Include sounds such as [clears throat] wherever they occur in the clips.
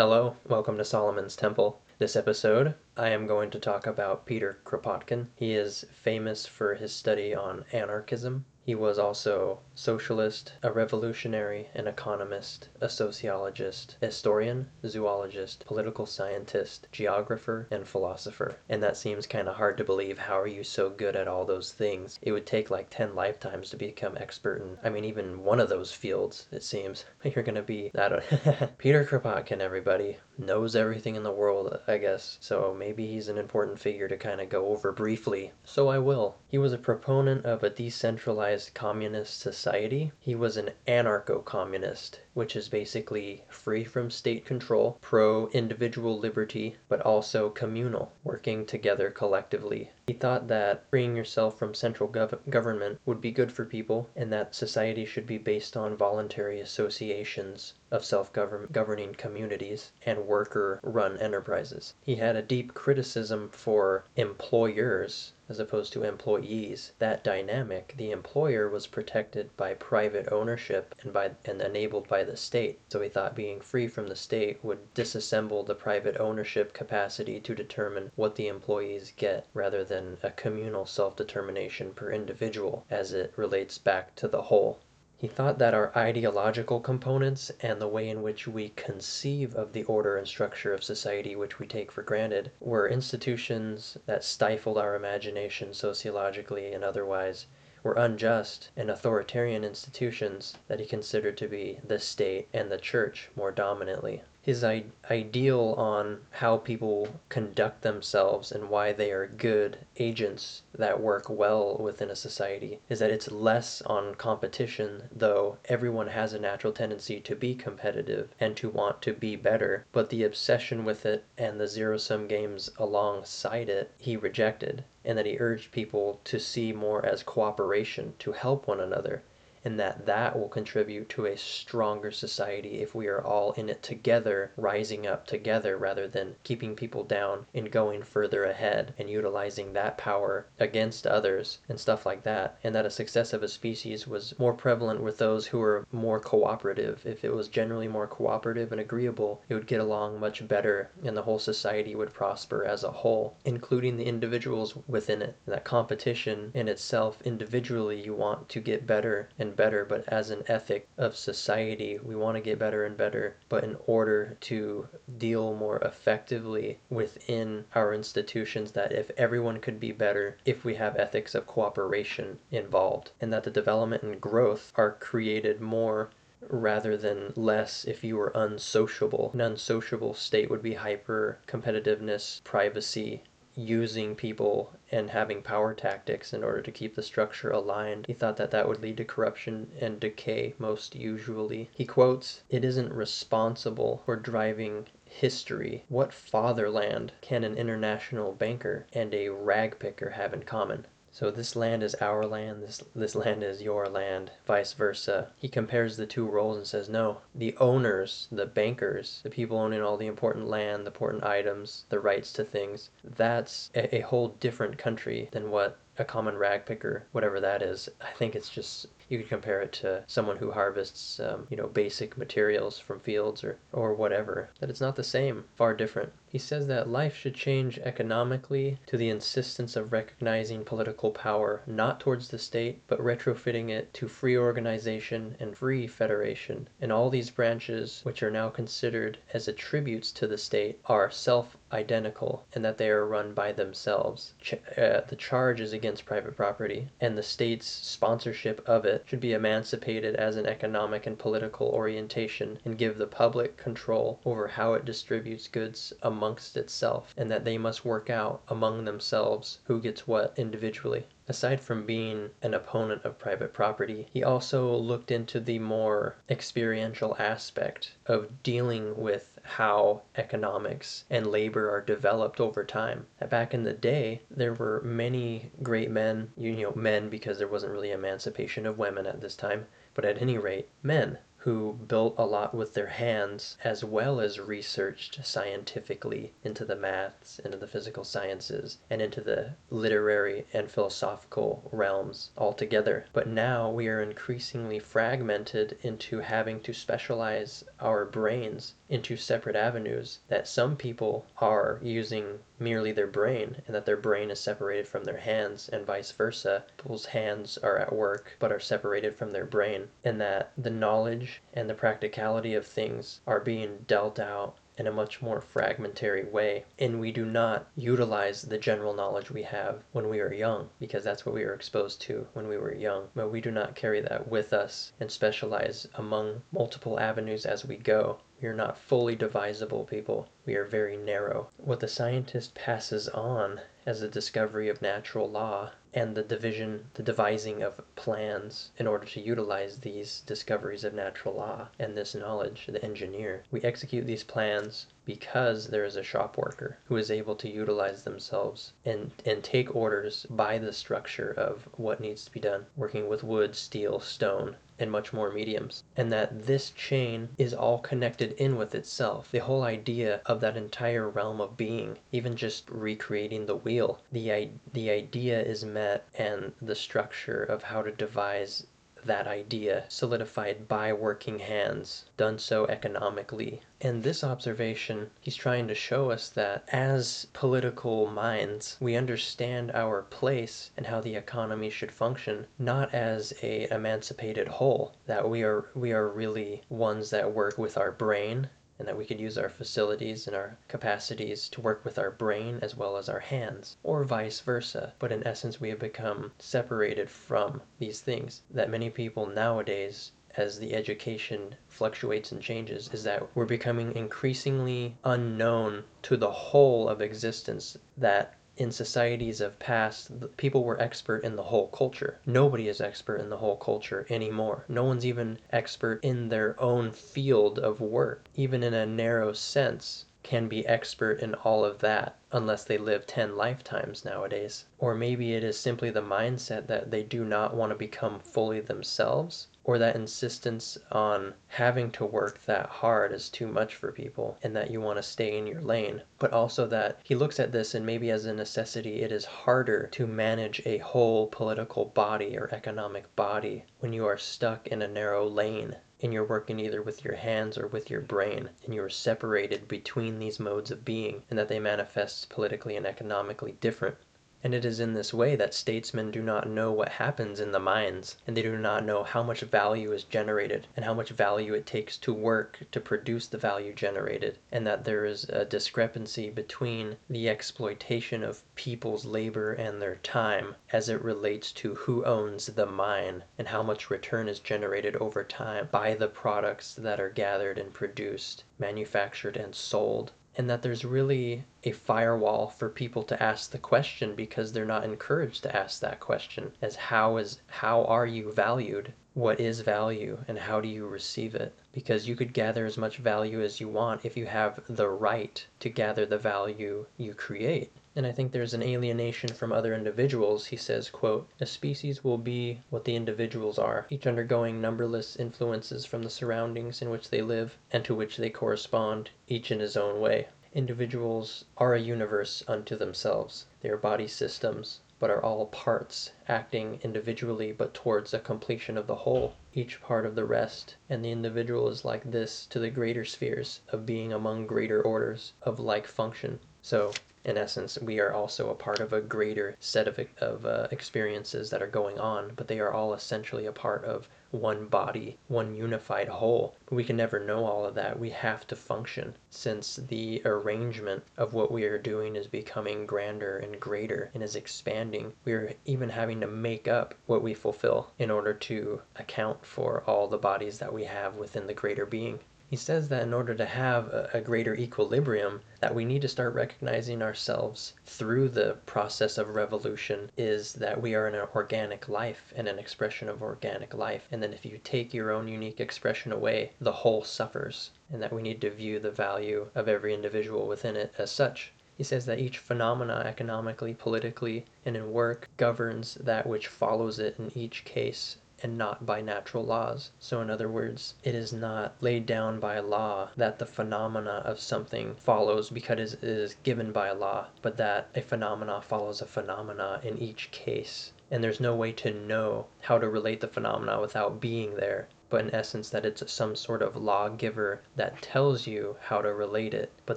Hello, welcome to Solomon's Temple. This episode, I am going to talk about Peter Kropotkin. He is famous for his study on anarchism. He was also socialist, a revolutionary, an economist, a sociologist, historian, zoologist, political scientist, geographer, and philosopher. And that seems kind of hard to believe. How are you so good at all those things? It would take like 10 lifetimes to become expert in, I mean, even one of those fields, it seems. [laughs] You're to be, I don't [laughs] Peter Kropotkin, everybody, knows everything in the world, I guess. So maybe he's an important figure to kind of go over briefly. So I will. He was a proponent of a decentralized communist society. He was an anarcho communist, which is basically free from state control, pro individual liberty, but also communal, working together collectively. He thought that freeing yourself from central gov- government would be good for people and that society should be based on voluntary associations of self governing communities and worker run enterprises. He had a deep criticism for employers as opposed to employees. That dynamic, the employer was protected by private ownership and by and enabled by the state. So he thought being free from the state would disassemble the private ownership capacity to determine what the employees get rather than a communal self-determination per individual as it relates back to the whole. He thought that our ideological components and the way in which we conceive of the order and structure of society which we take for granted were institutions that stifled our imagination sociologically and otherwise, were unjust and authoritarian institutions that he considered to be the state and the church more dominantly his ideal on how people conduct themselves and why they are good agents that work well within a society is that it's less on competition, though everyone has a natural tendency to be competitive and to want to be better, but the obsession with it and the zero sum games alongside it he rejected, and that he urged people to see more as cooperation to help one another and that that will contribute to a stronger society if we are all in it together, rising up together rather than keeping people down and going further ahead and utilizing that power against others and stuff like that. And that a success of a species was more prevalent with those who were more cooperative. If it was generally more cooperative and agreeable, it would get along much better and the whole society would prosper as a whole, including the individuals within it. That competition in itself, individually, you want to get better and and better, but as an ethic of society, we want to get better and better. But in order to deal more effectively within our institutions, that if everyone could be better, if we have ethics of cooperation involved, and that the development and growth are created more rather than less if you were unsociable. An unsociable state would be hyper competitiveness, privacy, using people and having power tactics in order to keep the structure aligned. He thought that that would lead to corruption and decay most usually. He quotes, It isn't responsible for driving history. What fatherland can an international banker and a rag picker have in common? So this land is our land, this, this land is your land, vice versa. He compares the two roles and says, no, the owners, the bankers, the people owning all the important land, the important items, the rights to things, that's a, a whole different country than what a common rag picker, whatever that is. I think it's just you could compare it to someone who harvests, um, you know, basic materials from fields or or whatever. That it's not the same, far different. He says that life should change economically to the insistence of recognizing political power not towards the state, but retrofitting it to free organization and free federation. And all these branches, which are now considered as attributes to the state, are self identical and that they are run by themselves. Uh, the charge is against private property, and the state's sponsorship of it should be emancipated as an economic and political orientation and give the public control over how it distributes goods among amongst itself, and that they must work out among themselves who gets what individually. Aside from being an opponent of private property, he also looked into the more experiential aspect of dealing with how economics and labor are developed over time. Back in the day, there were many great men, you know, men because there wasn't really emancipation of women at this time, but at any rate, men who built a lot with their hands as well as researched scientifically into the maths, into the physical sciences, and into the literary and philosophical realms altogether. But now we are increasingly fragmented into having to specialize our brains into separate avenues that some people are using merely their brain and that their brain is separated from their hands and vice versa. People's hands are at work but are separated from their brain and that the knowledge and the practicality of things are being dealt out in a much more fragmentary way. And we do not utilize the general knowledge we have when we are young, because that's what we were exposed to when we were young. But we do not carry that with us and specialize among multiple avenues as we go. We are not fully divisible people. We are very narrow. What the scientist passes on as the discovery of natural law and the division, the devising of plans in order to utilize these discoveries of natural law and this knowledge, the engineer. We execute these plans because there is a shop worker who is able to utilize themselves and, and take orders by the structure of what needs to be done, working with wood, steel, stone, and much more mediums. And that this chain is all connected in with itself. The whole idea of that entire realm of being, even just recreating the wheel, the, the idea is met and the structure of how to devise that idea solidified by working hands, done so economically. And this observation, he's trying to show us that as political minds, we understand our place and how the economy should function, not as a emancipated whole, that we are we are really ones that work with our brain and that we could use our facilities and our capacities to work with our brain as well as our hands, or vice versa. But in essence, we have become separated from these things that many people nowadays as the education fluctuates and changes is that we're becoming increasingly unknown to the whole of existence that in societies of past, people were expert in the whole culture. Nobody is expert in the whole culture anymore. No one's even expert in their own field of work, even in a narrow sense can be expert in all of that unless they live 10 lifetimes nowadays. Or maybe it is simply the mindset that they do not want to become fully themselves or that insistence on having to work that hard is too much for people and that you want to stay in your lane. But also that he looks at this and maybe as a necessity, it is harder to manage a whole political body or economic body when you are stuck in a narrow lane and you're working either with your hands or with your brain, and you are separated between these modes of being, and that they manifest politically and economically different. And it is in this way that statesmen do not know what happens in the mines, and they do not know how much value is generated and how much value it takes to work to produce the value generated, and that there is a discrepancy between the exploitation of people's labor and their time as it relates to who owns the mine and how much return is generated over time by the products that are gathered and produced, manufactured, and sold and that there's really a firewall for people to ask the question because they're not encouraged to ask that question as how is how are you valued? What is value and how do you receive it? Because you could gather as much value as you want if you have the right to gather the value you create and I think there's an alienation from other individuals. He says, quote, A species will be what the individuals are, each undergoing numberless influences from the surroundings in which they live and to which they correspond, each in his own way. Individuals are a universe unto themselves. They are body systems, but are all parts, acting individually but towards a completion of the whole, each part of the rest, and the individual is like this to the greater spheres of being among greater orders of like function. So in essence, we are also a part of a greater set of, of uh, experiences that are going on, but they are all essentially a part of one body, one unified whole. But we can never know all of that. We have to function since the arrangement of what we are doing is becoming grander and greater and is expanding. We are even having to make up what we fulfill in order to account for all the bodies that we have within the greater being. He says that in order to have a, greater equilibrium, that we need to start recognizing ourselves through the process of revolution is that we are in an organic life and an expression of organic life. And then if you take your own unique expression away, the whole suffers. And that we need to view the value of every individual within it as such. He says that each phenomena, economically, politically, and in work, governs that which follows it in each case and not by natural laws. So, in other words, it is not laid down by law that the phenomena of something follows because it is given by law, but that a phenomena follows a phenomena in each case. And there's no way to know how to relate the phenomena without being there but in essence that it's some sort of lawgiver that tells you how to relate it, but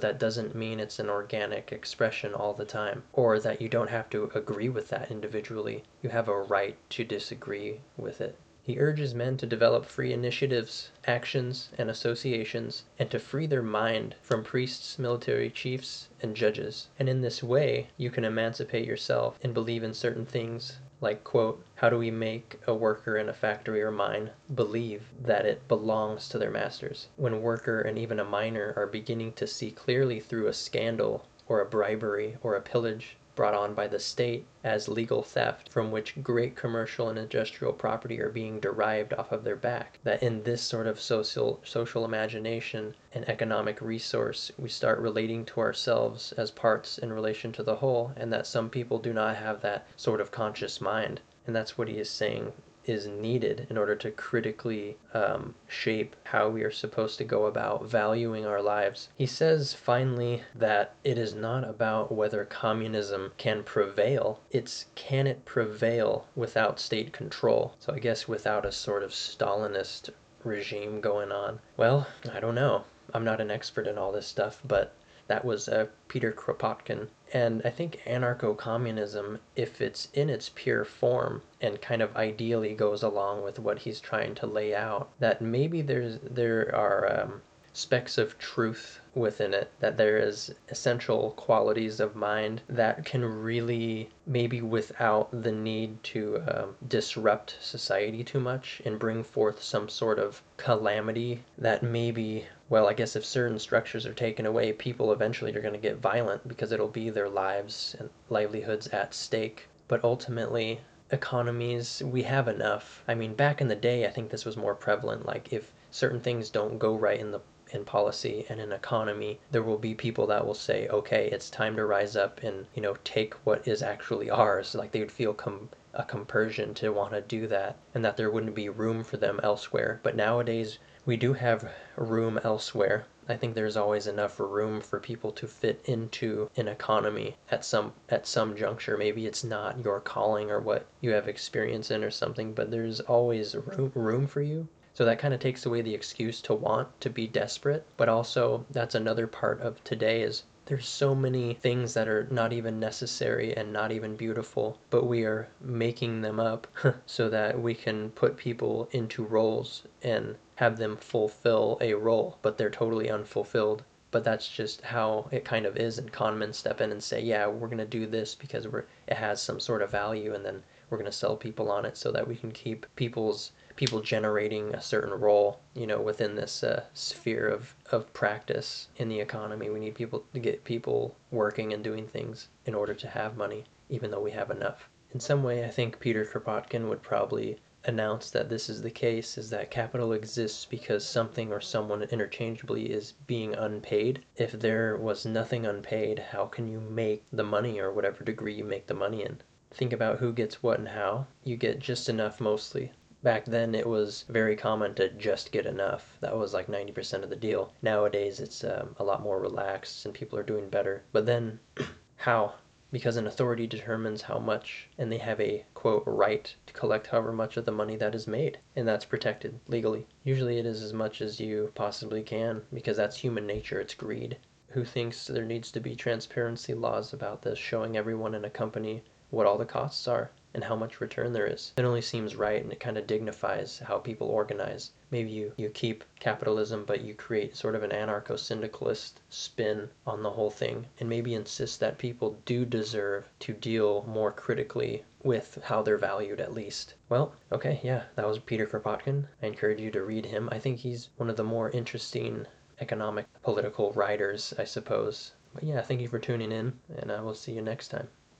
that doesn't mean it's an organic expression all the time, or that you don't have to agree with that individually. You have a right to disagree with it. He urges men to develop free initiatives, actions, and associations, and to free their mind from priests, military chiefs, and judges. And in this way, you can emancipate yourself and believe in certain things like quote how do we make a worker in a factory or mine believe that it belongs to their masters? When worker and even a miner are beginning to see clearly through a scandal or a bribery or a pillage brought on by the state as legal theft from which great commercial and industrial property are being derived off of their back. That in this sort of social social imagination and economic resource we start relating to ourselves as parts in relation to the whole and that some people do not have that sort of conscious mind. And that's what he is saying is needed in order to critically um, shape how we are supposed to go about valuing our lives. He says finally that it is not about whether communism can prevail, it's can it prevail without state control. So I guess without a sort of Stalinist regime going on. Well, I don't know. I'm not an expert in all this stuff, but that was uh, Peter Kropotkin. And I think anarcho communism, if it's in its pure form and kind of ideally goes along with what he's trying to lay out, that maybe there's there are um, specks of truth within it, that there is essential qualities of mind that can really, maybe without the need to um, disrupt society too much and bring forth some sort of calamity that maybe, well, I guess if certain structures are taken away, people eventually are going to get violent because it'll be their lives and livelihoods at stake. But ultimately, economies, we have enough. I mean, back in the day, I think this was more prevalent. Like, if certain things don't go right in the in policy and in economy, there will be people that will say, okay, it's time to rise up and, you know, take what is actually ours. Like they would feel com- a compersion to want to do that and that there wouldn't be room for them elsewhere. But nowadays, we do have room elsewhere. I think there's always enough room for people to fit into an economy at some at some juncture. Maybe it's not your calling or what you have experience in or something, but there's always room room for you. So that kind of takes away the excuse to want to be desperate, but also that's another part of today is there's so many things that are not even necessary and not even beautiful, but we are making them up [laughs] so that we can put people into roles and have them fulfill a role, but they're totally unfulfilled. But that's just how it kind of is, and conmen step in and say, "Yeah, we're gonna do this because we're it has some sort of value, and then we're gonna sell people on it so that we can keep people's people generating a certain role, you know, within this uh, sphere of, of practice in the economy. We need people to get people working and doing things in order to have money, even though we have enough. In some way, I think Peter Kropotkin would probably announce that this is the case is that capital exists because something or someone interchangeably is being unpaid. If there was nothing unpaid, how can you make the money or whatever degree you make the money in? Think about who gets what and how. You get just enough mostly back then it was very common to just get enough. That was like 90% of the deal. Nowadays it's um, a lot more relaxed and people are doing better. But then, [clears throat] how? Because an authority determines how much, and they have a quote right to collect however much of the money that is made, and that's protected legally. Usually it is as much as you possibly can, because that's human nature, it's greed. Who thinks there needs to be transparency laws about this, showing everyone in a company what all the costs are? And how much return there is. It only seems right and it kind of dignifies how people organize. Maybe you, you keep capitalism, but you create sort of an anarcho syndicalist spin on the whole thing, and maybe insist that people do deserve to deal more critically with how they're valued at least. Well, okay, yeah, that was Peter Kropotkin. I encourage you to read him. I think he's one of the more interesting economic political writers, I suppose. But yeah, thank you for tuning in, and I will see you next time.